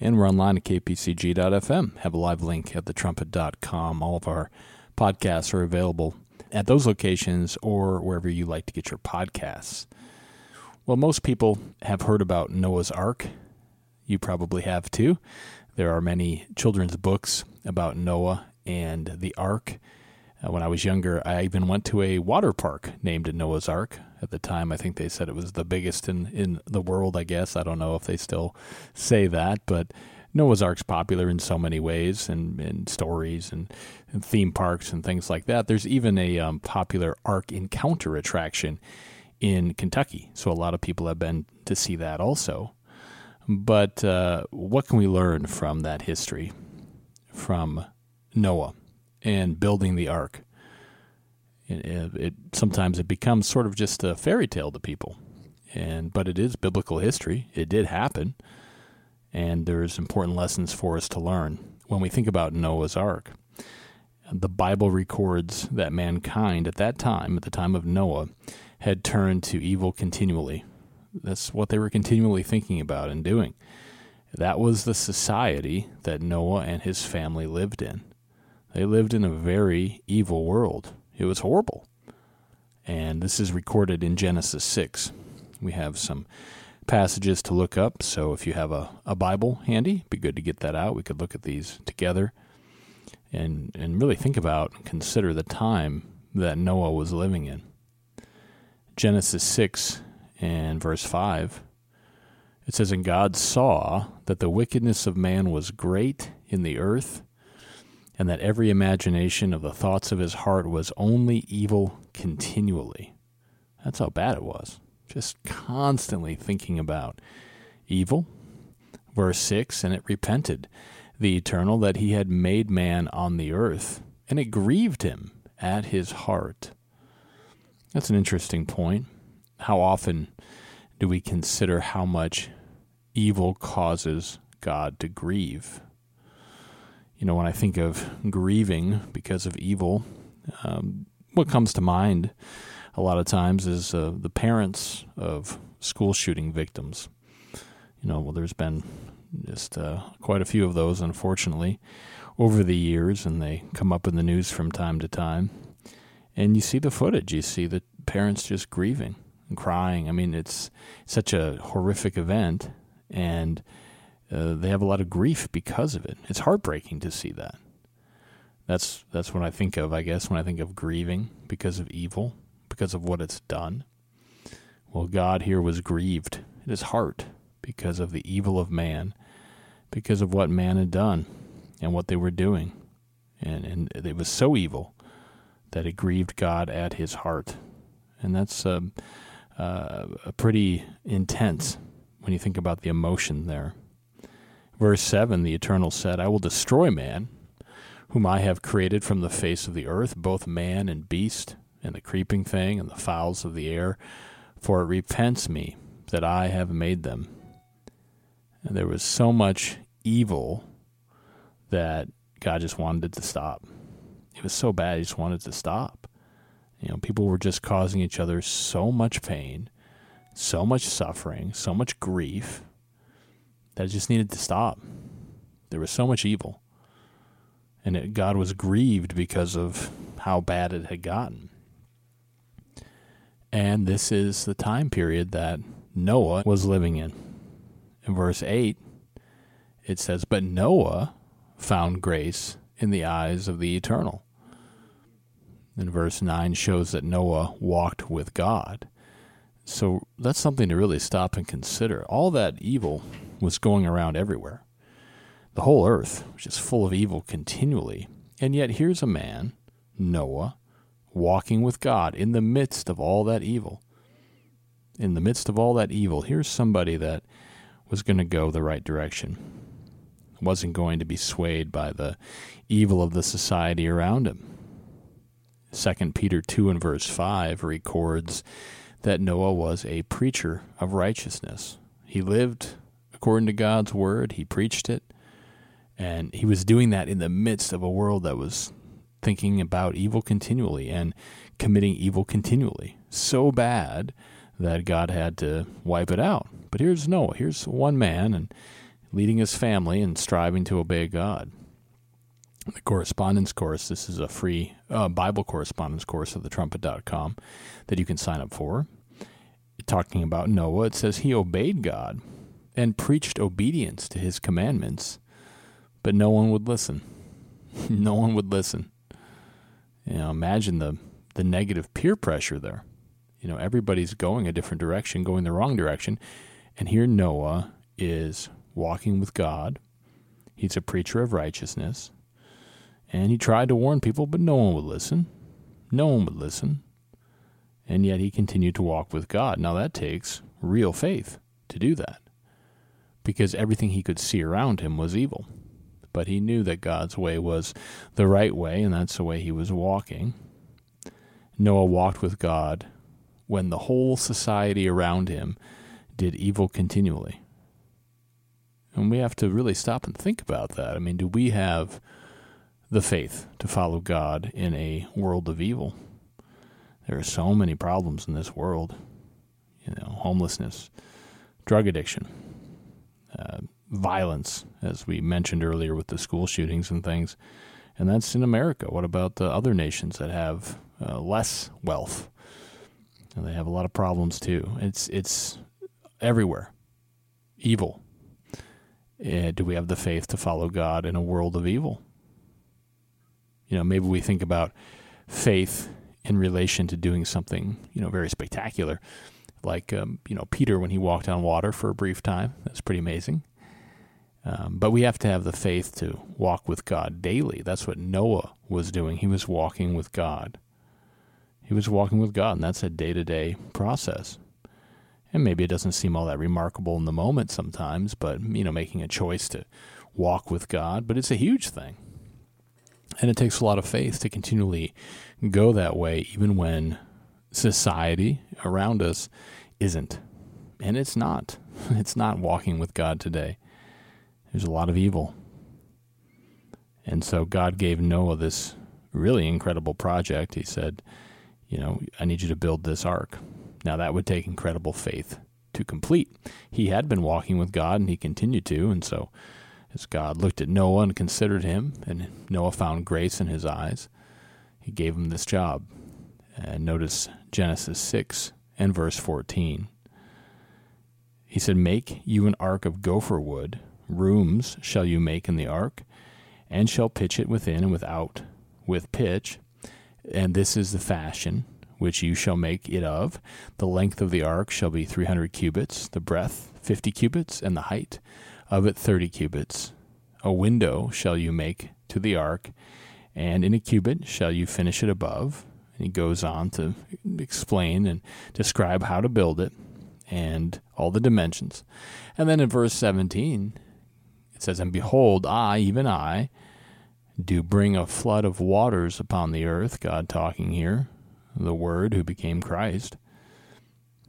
and we're online at kpcg.fm. Have a live link at thetrumpet.com. All of our podcasts are available at those locations or wherever you like to get your podcasts. Well, most people have heard about Noah's Ark. You probably have too. There are many children's books about Noah and the Ark. Uh, when I was younger, I even went to a water park named Noah's Ark. At the time, I think they said it was the biggest in, in the world, I guess. I don't know if they still say that, but Noah's Ark's popular in so many ways and, and stories and, and theme parks and things like that. There's even a um, popular Ark encounter attraction in Kentucky. So a lot of people have been to see that also. But uh, what can we learn from that history, from Noah? And building the ark. It, it, sometimes it becomes sort of just a fairy tale to people, and but it is biblical history. It did happen, and there's important lessons for us to learn when we think about Noah's Ark. The Bible records that mankind at that time, at the time of Noah, had turned to evil continually. That's what they were continually thinking about and doing. That was the society that Noah and his family lived in. They lived in a very evil world. It was horrible. And this is recorded in Genesis 6. We have some passages to look up, so if you have a, a Bible handy, be good to get that out. We could look at these together and, and really think about and consider the time that Noah was living in. Genesis 6 and verse 5, it says, And God saw that the wickedness of man was great in the earth and that every imagination of the thoughts of his heart was only evil continually. That's how bad it was. Just constantly thinking about evil. Verse 6 And it repented the eternal that he had made man on the earth, and it grieved him at his heart. That's an interesting point. How often do we consider how much evil causes God to grieve? You know, when I think of grieving because of evil, um, what comes to mind a lot of times is uh, the parents of school shooting victims. You know, well, there's been just uh, quite a few of those, unfortunately, over the years, and they come up in the news from time to time. And you see the footage, you see the parents just grieving and crying. I mean, it's such a horrific event, and uh, they have a lot of grief because of it. It's heartbreaking to see that. That's that's what I think of, I guess, when I think of grieving because of evil, because of what it's done. Well, God here was grieved in his heart because of the evil of man, because of what man had done and what they were doing. And, and it was so evil that it grieved God at his heart. And that's um, uh, a pretty intense when you think about the emotion there. Verse 7 The Eternal said, I will destroy man, whom I have created from the face of the earth, both man and beast, and the creeping thing, and the fowls of the air, for it repents me that I have made them. And there was so much evil that God just wanted it to stop. It was so bad, he just wanted to stop. You know, people were just causing each other so much pain, so much suffering, so much grief that just needed to stop. There was so much evil. And it, God was grieved because of how bad it had gotten. And this is the time period that Noah was living in. In verse 8, it says, But Noah found grace in the eyes of the eternal. And verse 9 shows that Noah walked with God. So that's something to really stop and consider. All that evil was going around everywhere. The whole earth was just full of evil continually. And yet here's a man, Noah, walking with God in the midst of all that evil. In the midst of all that evil, here's somebody that was going to go the right direction. wasn't going to be swayed by the evil of the society around him. 2 Peter 2 and verse 5 records that Noah was a preacher of righteousness. He lived according to God's word, he preached it, and he was doing that in the midst of a world that was thinking about evil continually and committing evil continually. So bad that God had to wipe it out. But here's Noah. Here's one man and leading his family and striving to obey God. The correspondence course, this is a free uh, Bible correspondence course at thetrumpet.com that you can sign up for. Talking about Noah, it says he obeyed God and preached obedience to his commandments, but no one would listen. no one would listen. You know, imagine the, the negative peer pressure there. You know, everybody's going a different direction, going the wrong direction. And here Noah is walking with God. He's a preacher of righteousness. And he tried to warn people, but no one would listen. No one would listen. And yet he continued to walk with God. Now that takes real faith to do that because everything he could see around him was evil. But he knew that God's way was the right way, and that's the way he was walking. Noah walked with God when the whole society around him did evil continually. And we have to really stop and think about that. I mean, do we have the faith to follow God in a world of evil? There are so many problems in this world. You know, homelessness, drug addiction, violence, as we mentioned earlier with the school shootings and things. And that's in America. What about the other nations that have uh, less wealth? And they have a lot of problems too. It's it's everywhere. Evil. Uh, do we have the faith to follow God in a world of evil? You know, maybe we think about faith in relation to doing something, you know, very spectacular like um, you know Peter when he walked on water for a brief time. That's pretty amazing. Um, but we have to have the faith to walk with God daily. That's what Noah was doing. He was walking with God. He was walking with God, and that's a day to day process. And maybe it doesn't seem all that remarkable in the moment sometimes, but you know, making a choice to walk with God, but it's a huge thing. And it takes a lot of faith to continually go that way, even when society around us isn't. And it's not. It's not walking with God today. There's a lot of evil. And so God gave Noah this really incredible project. He said, You know, I need you to build this ark. Now, that would take incredible faith to complete. He had been walking with God and he continued to. And so, as God looked at Noah and considered him, and Noah found grace in his eyes, he gave him this job. And notice Genesis 6 and verse 14. He said, Make you an ark of gopher wood, rooms shall you make in the ark, and shall pitch it within and without with pitch. And this is the fashion which you shall make it of. The length of the ark shall be three hundred cubits, the breadth fifty cubits, and the height of it thirty cubits. A window shall you make to the ark, and in a cubit shall you finish it above, he goes on to explain and describe how to build it and all the dimensions. And then in verse 17, it says, And behold, I, even I, do bring a flood of waters upon the earth, God talking here, the Word who became Christ,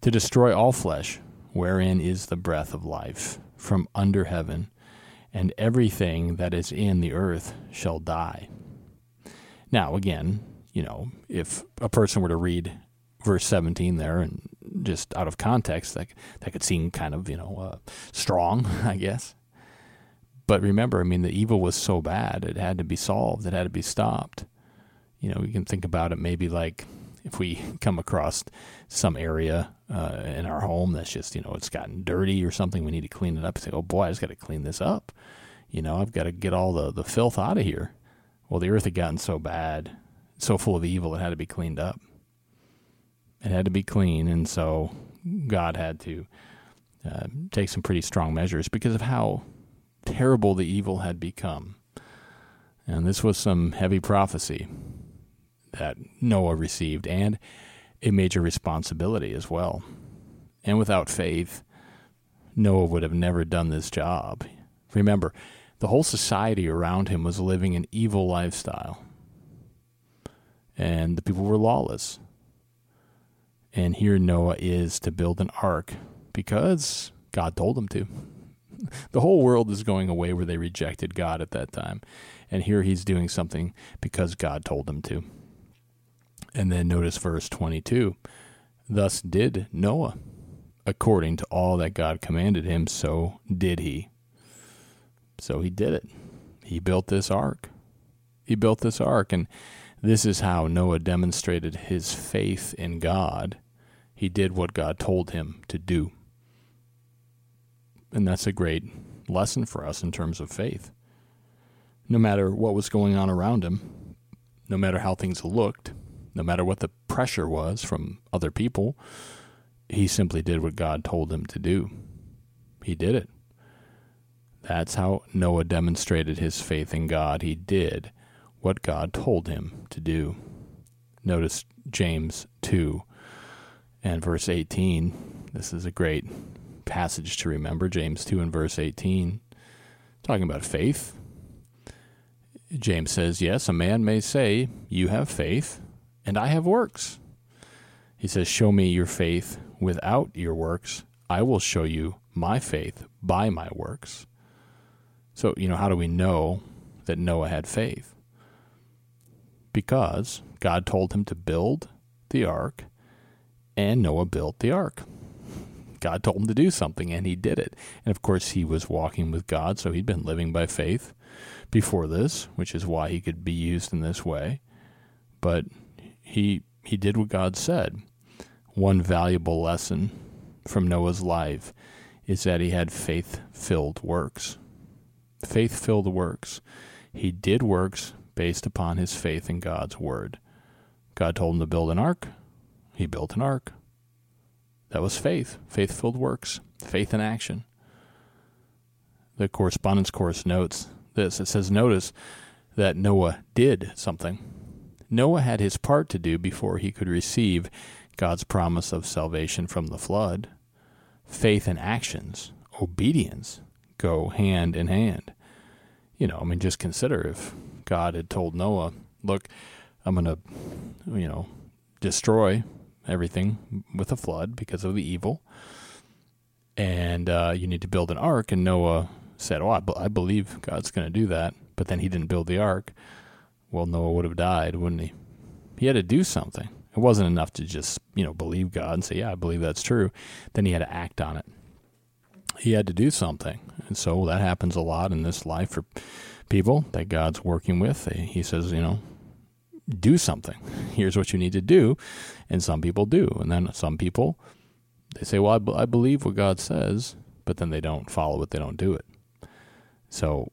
to destroy all flesh, wherein is the breath of life, from under heaven, and everything that is in the earth shall die. Now, again, you know, if a person were to read verse 17 there and just out of context, that, that could seem kind of, you know, uh, strong, I guess. But remember, I mean, the evil was so bad, it had to be solved, it had to be stopped. You know, you can think about it maybe like if we come across some area uh, in our home that's just, you know, it's gotten dirty or something, we need to clean it up. Say, oh boy, I just got to clean this up. You know, I've got to get all the, the filth out of here. Well, the earth had gotten so bad so full of evil, it had to be cleaned up. It had to be clean, and so God had to uh, take some pretty strong measures because of how terrible the evil had become. And this was some heavy prophecy that Noah received, and a major responsibility as well. And without faith, Noah would have never done this job. Remember, the whole society around him was living an evil lifestyle. And the people were lawless. And here Noah is to build an ark because God told him to. The whole world is going away where they rejected God at that time. And here he's doing something because God told him to. And then notice verse 22 Thus did Noah. According to all that God commanded him, so did he. So he did it. He built this ark. He built this ark. And this is how Noah demonstrated his faith in God. He did what God told him to do. And that's a great lesson for us in terms of faith. No matter what was going on around him, no matter how things looked, no matter what the pressure was from other people, he simply did what God told him to do. He did it. That's how Noah demonstrated his faith in God. He did what God told him to do. Notice James 2 and verse 18. This is a great passage to remember. James 2 and verse 18, talking about faith. James says, Yes, a man may say, You have faith, and I have works. He says, Show me your faith without your works. I will show you my faith by my works. So, you know, how do we know that Noah had faith? Because God told him to build the ark, and Noah built the ark. God told him to do something, and he did it. And of course, he was walking with God, so he'd been living by faith before this, which is why he could be used in this way. But he he did what God said. One valuable lesson from Noah's life is that he had faith-filled works. Faith-filled works. He did works based upon his faith in God's word. God told him to build an ark. He built an ark. That was faith, faith filled works, faith in action. The correspondence course notes this. It says, Notice that Noah did something. Noah had his part to do before he could receive God's promise of salvation from the flood. Faith and actions, obedience, go hand in hand. You know, I mean, just consider if God had told Noah, Look, I'm going to, you know, destroy everything with a flood because of the evil. And uh, you need to build an ark. And Noah said, Oh, I, b- I believe God's going to do that. But then he didn't build the ark. Well, Noah would have died, wouldn't he? He had to do something. It wasn't enough to just, you know, believe God and say, Yeah, I believe that's true. Then he had to act on it. He had to do something. And so that happens a lot in this life for people that God's working with. He says, you know, do something. Here's what you need to do. And some people do. And then some people, they say, well, I, b- I believe what God says, but then they don't follow it, they don't do it. So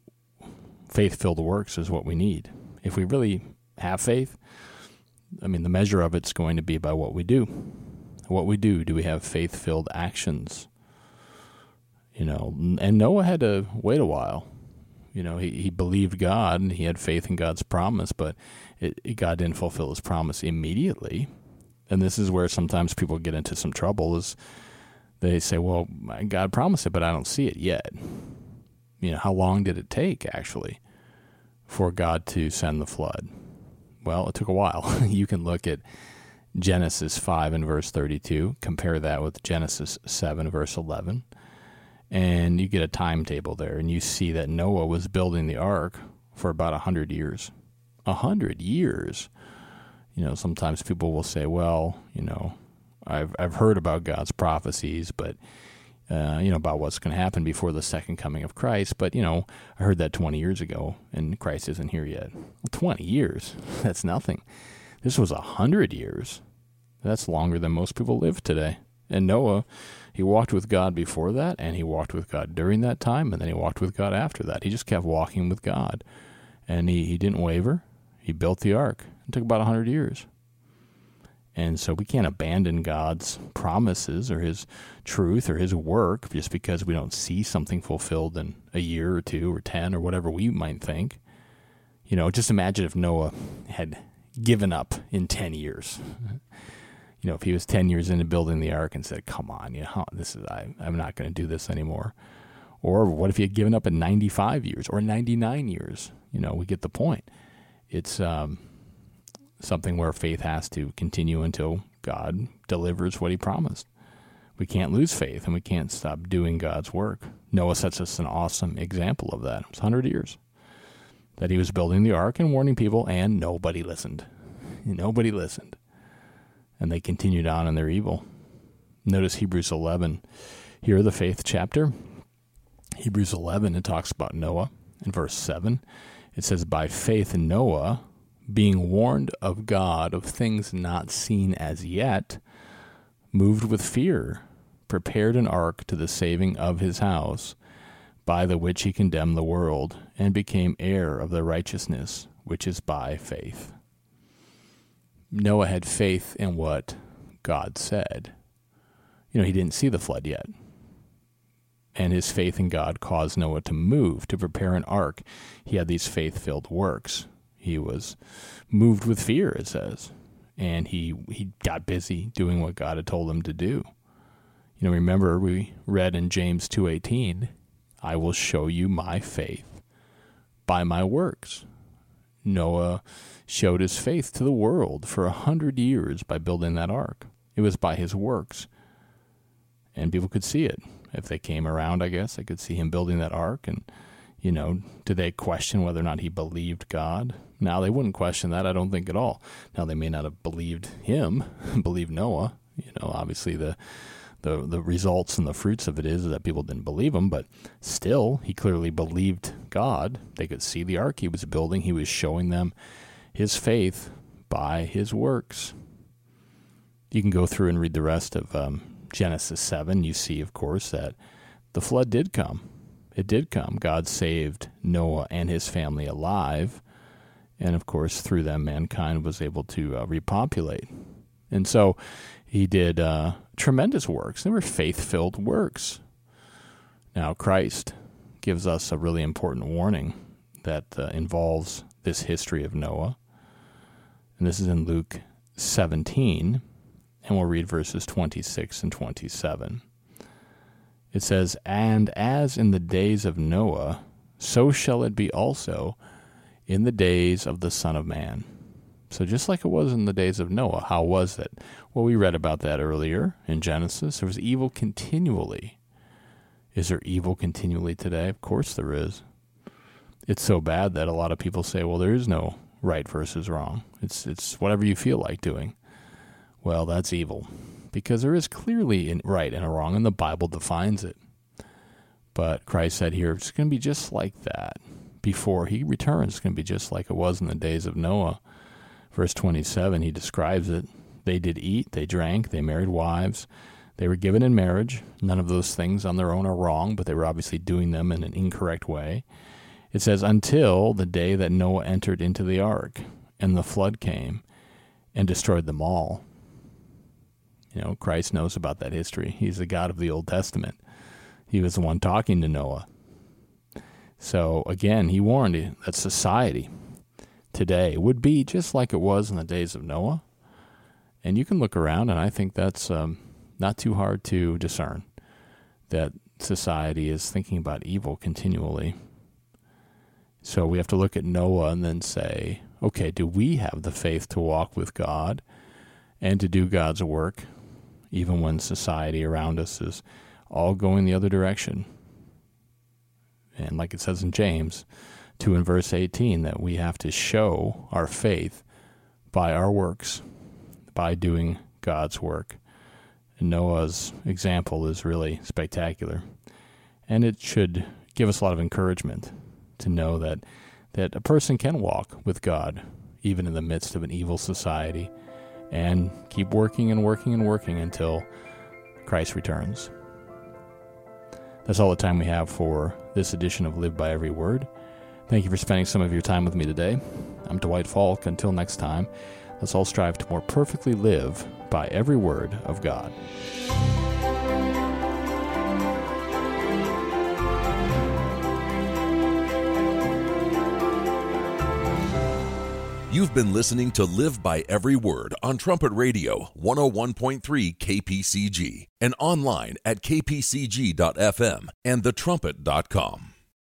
faith filled works is what we need. If we really have faith, I mean, the measure of it's going to be by what we do. What we do, do we have faith filled actions? You know, and Noah had to wait a while. You know, he, he believed God and he had faith in God's promise, but it, it, God didn't fulfill his promise immediately. And this is where sometimes people get into some trouble is they say, well, God promised it, but I don't see it yet. You know, how long did it take actually for God to send the flood? Well, it took a while. you can look at Genesis 5 and verse 32, compare that with Genesis 7 verse 11 and you get a timetable there and you see that Noah was building the ark for about a hundred years. A hundred years. You know, sometimes people will say, "Well, you know, I've I've heard about God's prophecies, but uh, you know about what's going to happen before the second coming of Christ." But you know, I heard that 20 years ago, and Christ isn't here yet. 20 years—that's nothing. This was a hundred years. That's longer than most people live today. And Noah, he walked with God before that, and he walked with God during that time, and then he walked with God after that. He just kept walking with God. And he, he didn't waver. He built the ark. It took about a 100 years. And so we can't abandon God's promises or his truth or his work just because we don't see something fulfilled in a year or two or 10 or whatever we might think. You know, just imagine if Noah had given up in 10 years you know, if he was 10 years into building the ark and said, come on, you know, this is, I, I'm not going to do this anymore. Or what if he had given up at 95 years or 99 years? You know, we get the point. It's um, something where faith has to continue until God delivers what he promised. We can't lose faith and we can't stop doing God's work. Noah sets us an awesome example of that. It was 100 years that he was building the ark and warning people, and nobody listened. Nobody listened. And they continued on in their evil. Notice Hebrews 11. Here, the faith chapter. Hebrews 11, it talks about Noah. In verse 7, it says, By faith, Noah, being warned of God of things not seen as yet, moved with fear, prepared an ark to the saving of his house, by the which he condemned the world, and became heir of the righteousness which is by faith. Noah had faith in what God said. You know, he didn't see the flood yet. And his faith in God caused Noah to move, to prepare an ark. He had these faith filled works. He was moved with fear, it says. And he, he got busy doing what God had told him to do. You know, remember we read in James 2:18, I will show you my faith by my works. Noah showed his faith to the world for a hundred years by building that ark. It was by his works. And people could see it. If they came around, I guess, they could see him building that ark. And, you know, did they question whether or not he believed God? Now, they wouldn't question that, I don't think at all. Now, they may not have believed him, believed Noah. You know, obviously the the the results and the fruits of it is that people didn't believe him, but still he clearly believed God. They could see the ark he was building. He was showing them his faith by his works. You can go through and read the rest of um, Genesis seven. You see, of course, that the flood did come. It did come. God saved Noah and his family alive, and of course, through them, mankind was able to uh, repopulate. And so, he did uh, tremendous works. They were faith filled works. Now, Christ gives us a really important warning that uh, involves this history of Noah. And this is in Luke 17, and we'll read verses 26 and 27. It says, And as in the days of Noah, so shall it be also in the days of the Son of Man. So, just like it was in the days of Noah, how was it? Well, we read about that earlier in Genesis. There was evil continually. Is there evil continually today? Of course there is. It's so bad that a lot of people say, well, there is no right versus wrong. It's, it's whatever you feel like doing. Well, that's evil because there is clearly a right and a wrong, and the Bible defines it. But Christ said here, it's going to be just like that before he returns. It's going to be just like it was in the days of Noah verse 27, he describes it. They did eat, they drank, they married wives, they were given in marriage. None of those things on their own are wrong, but they were obviously doing them in an incorrect way. It says, until the day that Noah entered into the ark, and the flood came and destroyed them all. You know, Christ knows about that history. He's the God of the Old Testament. He was the one talking to Noah. So again, he warned that society today would be just like it was in the days of Noah. And you can look around, and I think that's um, not too hard to discern that society is thinking about evil continually. So we have to look at Noah and then say, okay, do we have the faith to walk with God and to do God's work, even when society around us is all going the other direction? And like it says in James, 2 in verse 18 that we have to show our faith by our works, by doing God's work. And Noah's example is really spectacular. And it should give us a lot of encouragement to know that, that a person can walk with God even in the midst of an evil society and keep working and working and working until Christ returns. That's all the time we have for this edition of Live by Every Word. Thank you for spending some of your time with me today. I'm Dwight Falk. Until next time, let's all strive to more perfectly live by every word of God. You've been listening to Live by Every Word on Trumpet Radio 101.3 KPCG and online at kpcg.fm and thetrumpet.com.